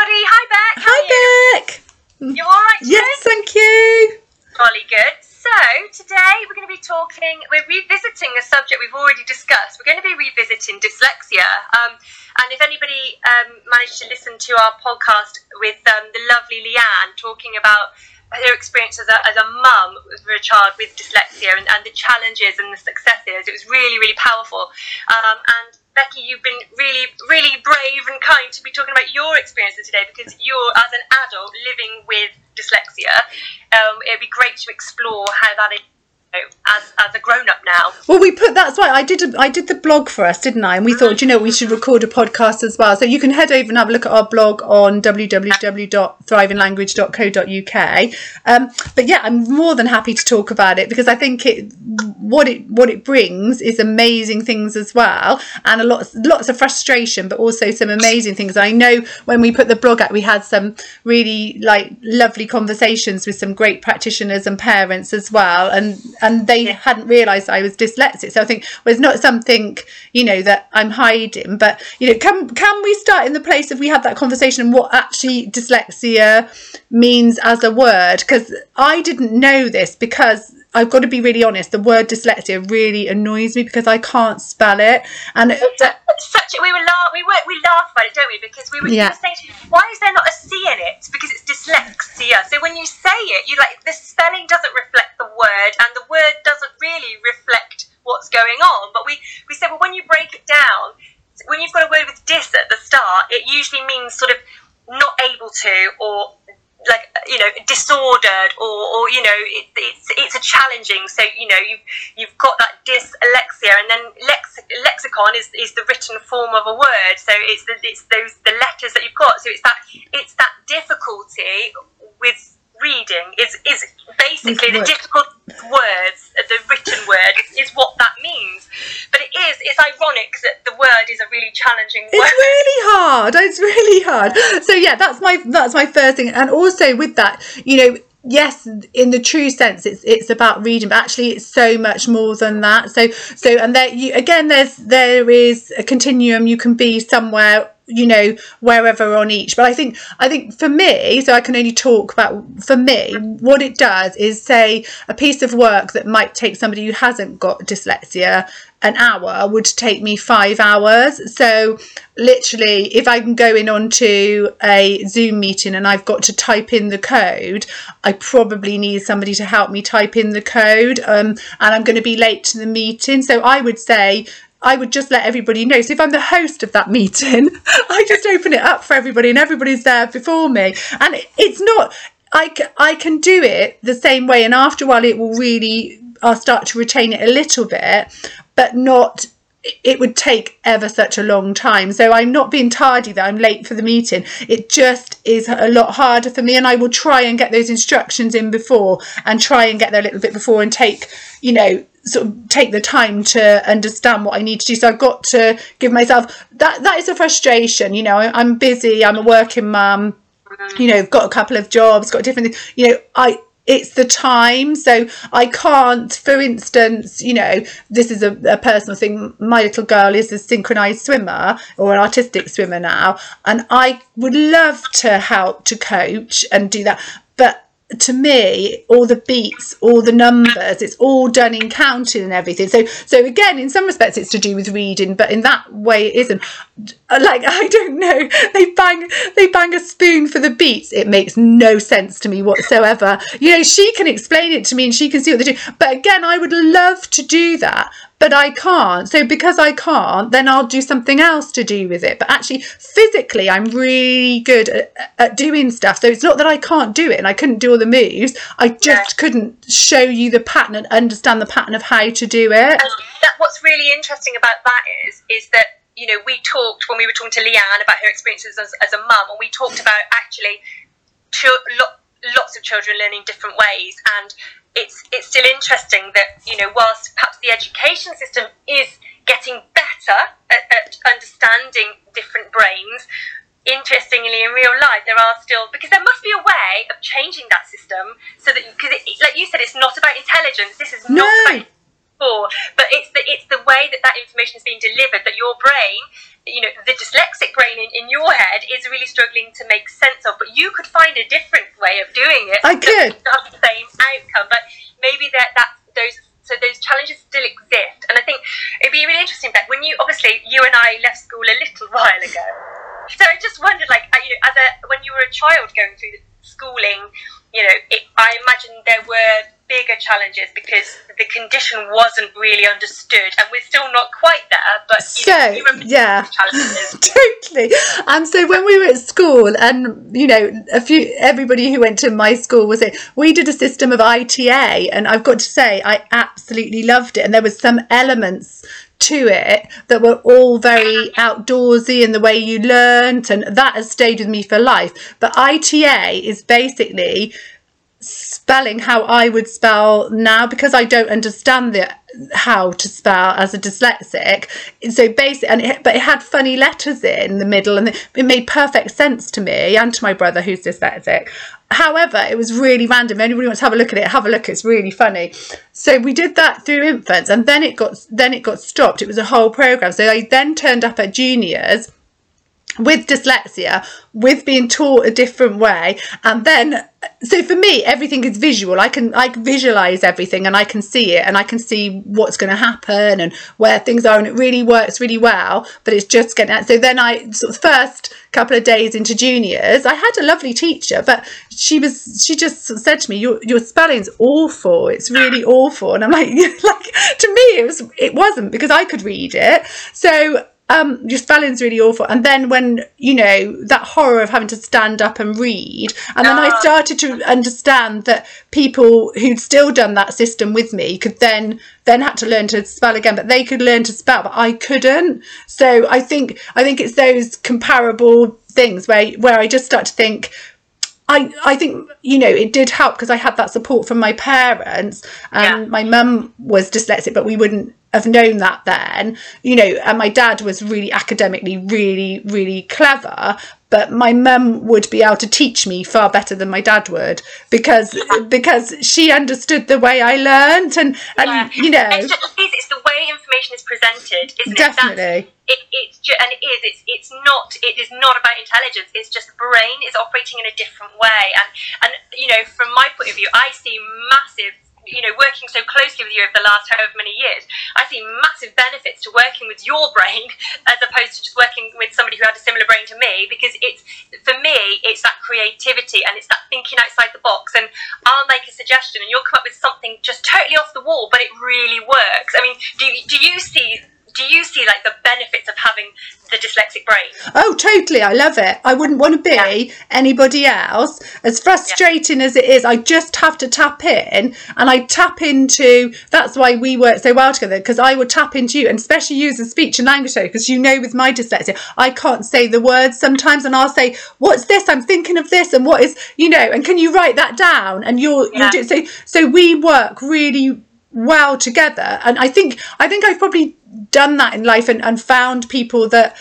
everybody. Hi, Beck. How Hi, you? Beck. You all right? Yes, thank you. Jolly good. So, today we're going to be talking, we're revisiting a subject we've already discussed. We're going to be revisiting dyslexia. Um, and if anybody um, managed to listen to our podcast with um, the lovely Leanne talking about her experience as a, as a mum for a child with dyslexia and, and the challenges and the successes, it was really, really powerful. Um, and Becky, you've been really, really brave and kind to be talking about your experiences today because you're, as an adult, living with dyslexia. Um, it'd be great to explore how that is as, as a grown up now. Well, we put that's why I did. A, I did the blog for us, didn't I? And we thought, you know, we should record a podcast as well. So you can head over and have a look at our blog on www.thrivinglanguage.co.uk. Um, but yeah, I'm more than happy to talk about it because I think it what it what it brings is amazing things as well, and a lot lots of frustration, but also some amazing things. I know when we put the blog out, we had some really like lovely conversations with some great practitioners and parents as well, and and they hadn't realised I was dyslexic. So I think well, it's not something you know that I'm hiding, but you know, can can we start in the place if we had that conversation and what actually dyslexia means as a word? Because I didn't know this because I've got to be really honest. The word dyslexia really annoys me because I can't spell it, and Such a, we were laugh we were we laugh about it, don't we? Because we were, Yeah. saying, why is there not a C in it? Because it's dyslexia. So when you say it, you like the spelling doesn't reflect the word, and the word doesn't really reflect what's going on. But we we said, well, when you break it down, when you've got a word with dis at the start, it usually means sort of not able to or like you know disordered or, or you know it, it's it's a challenging so you know you've you've got that dyslexia and then lex, lexicon is, is the written form of a word. So it's the, it's those the letters that you've got. So it's that it's that difficulty with reading is is basically the difficult words the written word is, is what that means but it is it's ironic that the word is a really challenging word it's really hard. It's really hard. So yeah, that's my that's my first thing. And also with that, you know, yes, in the true sense, it's it's about reading, but actually, it's so much more than that. So so and there you again, there's there is a continuum. You can be somewhere you know wherever on each. But i think i think for me so i can only talk about for me what it does is say a piece of work that might take somebody who hasn't got dyslexia an hour would take me five hours. So literally if i'm going on to a zoom meeting and i've got to type in the code i probably need somebody to help me type in the code um, and i'm going to be late to the meeting. So i would say I would just let everybody know. So if I'm the host of that meeting, I just open it up for everybody and everybody's there before me. And it's not, I, I can do it the same way. And after a while, it will really, I'll start to retain it a little bit, but not, it would take ever such a long time. So I'm not being tardy that I'm late for the meeting. It just is a lot harder for me. And I will try and get those instructions in before and try and get there a little bit before and take, you know, sort of take the time to understand what I need to do. So I've got to give myself that. That is a frustration. You know, I- I'm busy. I'm a working mum. You know, got a couple of jobs. Got different. You know, I. It's the time, so I can't. For instance, you know, this is a, a personal thing. My little girl is a synchronized swimmer or an artistic swimmer now, and I would love to help to coach and do that, but to me all the beats all the numbers it's all done in counting and everything. So so again in some respects it's to do with reading but in that way it isn't. Like i don't know. They bang they bang a spoon for the beats. It makes no sense to me whatsoever. You know she can explain it to me and she can see what they do but again i would love to do that but I can't. So because I can't, then I'll do something else to do with it. But actually, physically, I'm really good at, at doing stuff. So it's not that I can't do it and I couldn't do all the moves. I just couldn't show you the pattern and understand the pattern of how to do it. And that, what's really interesting about that is, is that you know we talked when we were talking to Leanne about her experiences as, as a mum, and we talked about actually lo- lots of children learning different ways, and it's it's still interesting that you know whilst perhaps the education system is getting better at, at understanding different brains. Interestingly, in real life, there are still because there must be a way of changing that system so that because, like you said, it's not about intelligence. This is not No. about but it's the it's the way that that information is being delivered that your brain, you know, the dyslexic brain in, in your head is really struggling to make sense of. But you could find a different way of doing it. I could. Have the same outcome, but maybe that that those so those challenges still exist. And I think it'd be really interesting that when you obviously you and I left school a little while ago. So I just wondered, like, uh, you know, as a when you were a child going through the schooling, you know, it, I imagine there were bigger challenges because the condition wasn't really understood, and we're still not quite there. But so know, yeah, totally. And so when we were at school, and you know, a few everybody who went to my school was it. We did a system of ITA, and I've got to say, I absolutely loved it. And there was some elements to it that were all very outdoorsy in the way you learnt and that has stayed with me for life but ITA is basically spelling how I would spell now because I don't understand the how to spell as a dyslexic. So basically, and it, but it had funny letters in the middle, and it, made perfect sense to me and to my brother who's dyslexic. However, it was really random. Anybody wants to have a look at it, have a look. It's really funny. So we did that through infants, and then it got then it got stopped. It was a whole program. So I then turned up at juniors with dyslexia, with being taught a different way, and then so for me everything is visual. I can i visualize everything and i can see it and i can see what's going to happen and where things are and it really works really well but it's just getting so then i sort of first couple of days into juniors i had a lovely teacher but she was she just said to me your your spelling's awful. It's really awful. And i'm like like to me it was it wasn't because i could read it. So um, your spelling's really awful. And then when, you know, that horror of having to stand up and read. And then I ah. started to understand that people who'd still done that system with me could then then had to learn to spell again, but they could learn to spell, but I couldn't. So I think I think it's those comparable things where where I just start to think I, I think you know it did help because I had that support from my parents and yeah. my mum was dyslexic but we wouldn't have known that then you know and my dad was really academically really really clever but my mum would be able to teach me far better than my dad would because yeah. because she understood the way I learned and and yeah. you know it's, just, it's, the way information is presented isn't definitely it? it it's and it is it's it's not it is not about intelligence it's just the brain is operating in a different way and and you know from my point of view I see massive you know, working so closely with you over the last however many years, I see massive benefits to working with your brain as opposed to just working with somebody who had a similar brain to me. Because it's for me, it's that creativity and it's that thinking outside the box. And I'll make a suggestion, and you'll come up with something just totally off the wall, but it really works. I mean, do do you see do you see like the benefits having the dyslexic brain? Oh, totally. I love it. I wouldn't want to be yeah. anybody else. As frustrating yeah. as it is, I just have to tap in and I tap into that's why we work so well together because I would tap into you and especially use a speech and language therapy because you know with my dyslexia I can't say the words sometimes and I'll say what's this I'm thinking of this and what is you know and can you write that down and you're yeah. you're so so we work really well together and i think i think i've probably done that in life and, and found people that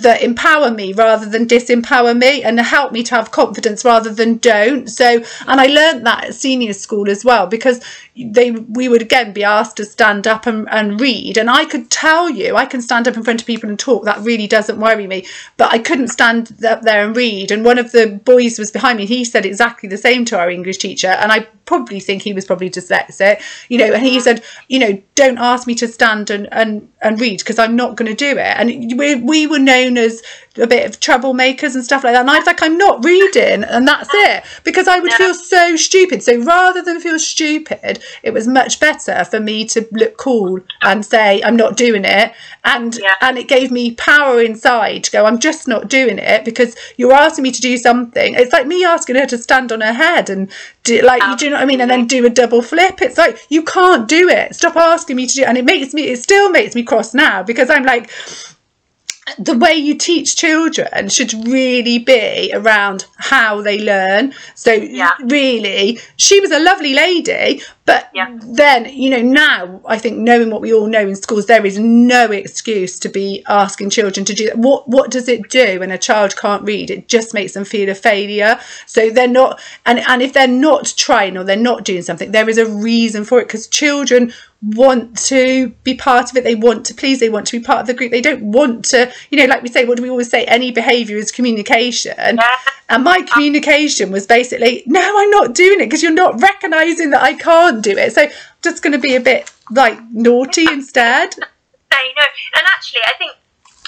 that empower me rather than disempower me and help me to have confidence rather than don't. So and i learned that at senior school as well because they we would again be asked to stand up and, and read. And i could tell you i can stand up in front of people and talk. That really doesn't worry me. But i couldn't stand up there and read. And one of the boys was behind me. He said exactly the same to our english teacher. And i probably think he was probably dyslexic you know and he said you know don't ask me to stand and and, and read because i'm not going to do it and we, we were known as a bit of troublemakers and stuff like that. And I was like, I'm not reading, and that's it, because I would yeah. feel so stupid. So rather than feel stupid, it was much better for me to look cool and say I'm not doing it, and yeah. and it gave me power inside to go, I'm just not doing it because you're asking me to do something. It's like me asking her to stand on her head and do like Absolutely. do you know what I mean, and then do a double flip. It's like you can't do it. Stop asking me to do, it. and it makes me. It still makes me cross now because I'm like the way you teach children should really be around how they learn. So, yeah. really, she was a lovely lady, But Yeah. then, you know, now I think knowing what we all know in schools, there is no excuse to be asking children to do that. What what does it do when a child can't read? It just makes them feel a failure. So they're not, and and if they're not trying or they're not doing something, there is a reason for it because children want to be part of it. They want to please. They want to be part of the group. They don't want to, you know, like we say, what do we always say? Any behaviour is communication. And my communication was basically, no, I'm not doing it because you're not recognising that I can't do it. So I'm just going to be a bit like naughty instead. say no. And actually, I think,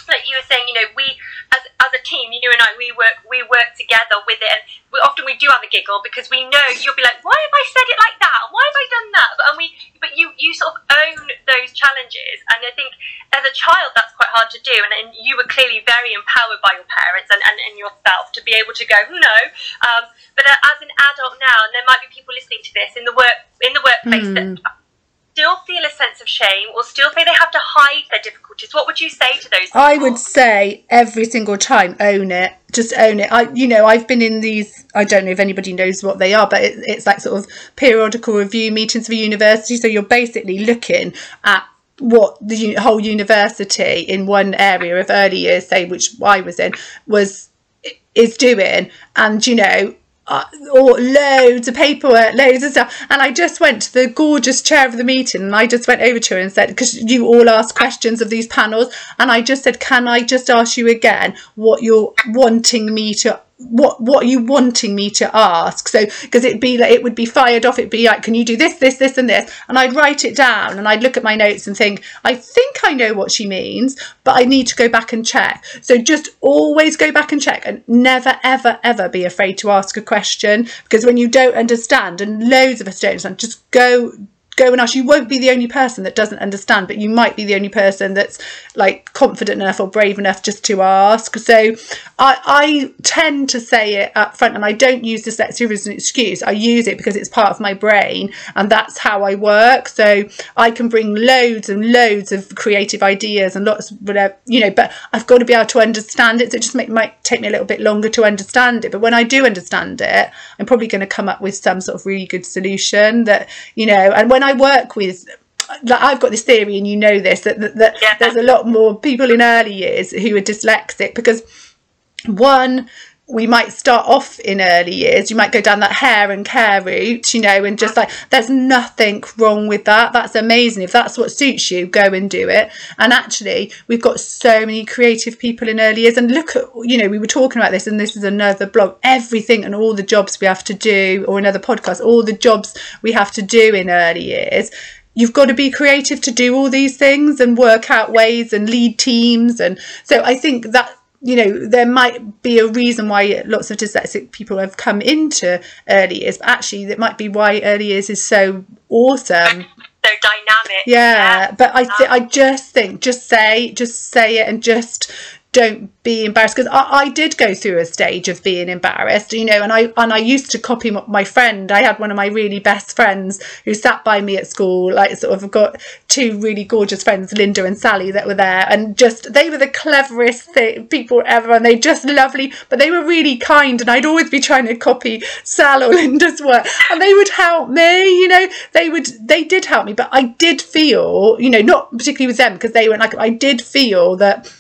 like you were saying, you know, we as as a team, you and I, we work we work together with it, and we, often we do have a giggle because we know you'll be like, why have I said it like that? Why have I done that? But, and we, but you you sort of own those challenges, and I think as a child that's quite hard to do, and, and you were clearly very empowered by your parents and, and, and yourself to be able to go no. Um, but uh, as an adult now, and there might be people listening to this in the work in the workplace that still feel a sense of shame or still feel they have to hide their difficulties, what would you say to those people? I would say every single time, own it. Just own it. I, you know, I've been in these. I don't know if anybody knows what they are, but it, it's like sort of periodical review meetings for university. So you're basically looking at what the whole university in one area of early years, say which I was in, was is doing, and you know. Uh, or loads of paperwork, loads of stuff. And I just went to the gorgeous chair of the meeting and I just went over to her and said, because you all ask questions of these panels, and I just said, Can I just ask you again what you're wanting me to what what are you wanting me to ask? So because it'd be like it would be fired off. It'd be like can you do this this this and this? And i'd write it down and i'd look at my notes and think i think i know what she means but i need to go back and check. So just always go back and check and never ever ever be afraid to ask a question. Because when you don't understand and loads of us don't understand just go go and ask. You won't be the only person that doesn't understand, but you might be the only person that's like confident enough or brave enough just to ask. So I, I tend to say it up front and I don't use dyslexia as an excuse. I use it because it's part of my brain and that's how I work. So I can bring loads and loads of creative ideas and lots of whatever, you know, but I've got to be able to understand it. So it just might take me a little bit longer to understand it. But when I do understand it, I'm probably going to come up with some sort of really good solution that, you know, and when I work with like I've got this theory, and you know this that, that, that Yeah. there's a lot more people in early years who are dyslexic because one we might start off in early years. You might go down that hair and care route you know and just like there's nothing wrong with that. That's amazing. If that's what suits you go and do it. And actually we've got so many creative people in early years. And look at you know we were talking about this and this is another blog. Everything and all the jobs we have to do or another podcast all the jobs we have to do in early years. You've got to be creative to do all these things and work out ways and lead teams. And so i think that you know there might be a reason why lots of dyslexic people have come into early years but actually that might be why early years is so awesome. So dynamic. yeah, but I th- uh-huh. I just think just say just say it and just don't be embarrassed because I, I did go through a stage of being embarrassed you know and I and I used to copy my friend. I had one of my really best friends who sat by me at school like sort of got two really gorgeous friends Linda and Sally that were there and just they were the cleverest people ever and they just lovely but they were really kind and I'd always be trying to copy Sal or Linda's work and they would help me you know they would they did help me but I did feel you know not particularly with them because they weren't like I did feel that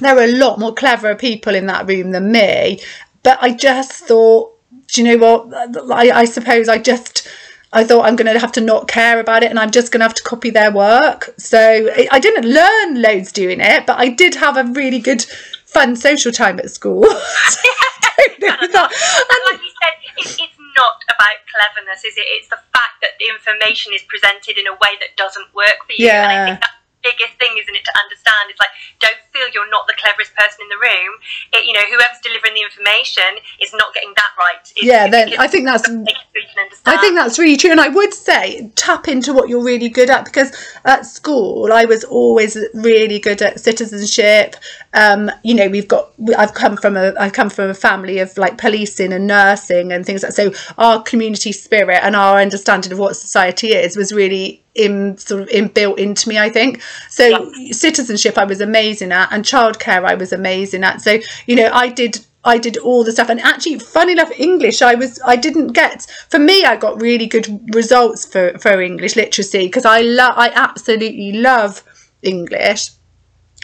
there were a lot more cleverer people in that room than me. But I just thought, do you know what? I, I suppose I just. I thought I'm going to have to not care about it and I'm just going to have to copy their work. So I didn't learn loads doing it, but I did have a really good, fun social time at school. Don't know that. And like you said, it's, it's not about cleverness, is it? It's the fact that the information is presented in a way that doesn't work for you. And I Yeah. think that's the biggest thing, isn't it, to understand? It's like, don't feel you're not the cleverest person in the room. It, you know, whoever's delivering the information is not getting that right. It's, Yeah, then I think that's they can understand. I think that's really true, and I would say tap into what you're really good at because at school I was always really good at citizenship. Um, you know, we've got I've come from a I've come from a family of like policing and nursing and things like so. Our community spirit and our understanding of what society is was really in sort of inbuilt into me. I think so. Citizenship I was amazing at, and childcare I was amazing at. So you know, I did I did all the stuff. And actually, funny enough, English, I was, I didn't get, for me, I got really good results for, for English literacy because I love, I absolutely love English.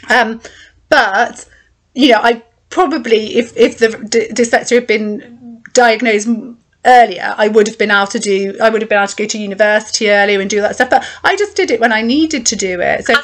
Um, but, you know, I probably, if, if the d- dyslexia had been diagnosed earlier, I would have been able to do, I would have been able to go to university earlier and do that stuff. But I just did it when I needed to do it. So,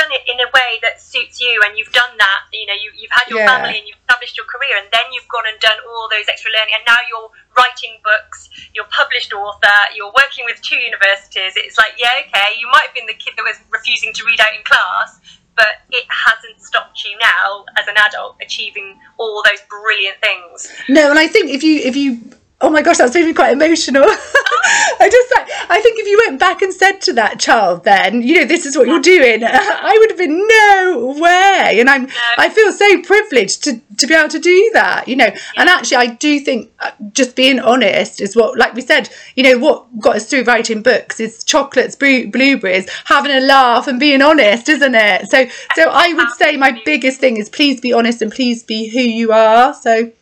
done it, you've done it in a way that suits you, and you've done that. You know, you, you've had your Yeah. family and you've established your career, and then you've gone and done all those extra learning, and now you're writing books. You're published author. You're working with two universities. It's like, yeah, okay, you might have been the kid that was refusing to read out in class, but it hasn't stopped you now as an adult achieving all those brilliant things. No, and I think if you if you oh my gosh, that's made me quite emotional. I just like I think if you went back and said to that child then, you know, this is what you're doing, I would have been no way. And I'm I feel so privileged to to be able to do that, you know. And actually I do think uh, just being honest is what like we said, you know, what got us through writing books is chocolates, blueberries, having a laugh and being honest, isn't it? So so I would say my biggest thing is please be honest and please be who you are. So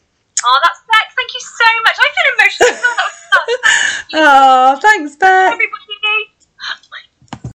Oh, that's Beck. Thank you so much. I feel emotional. That was fun. Oh, thanks, Beck. Everybody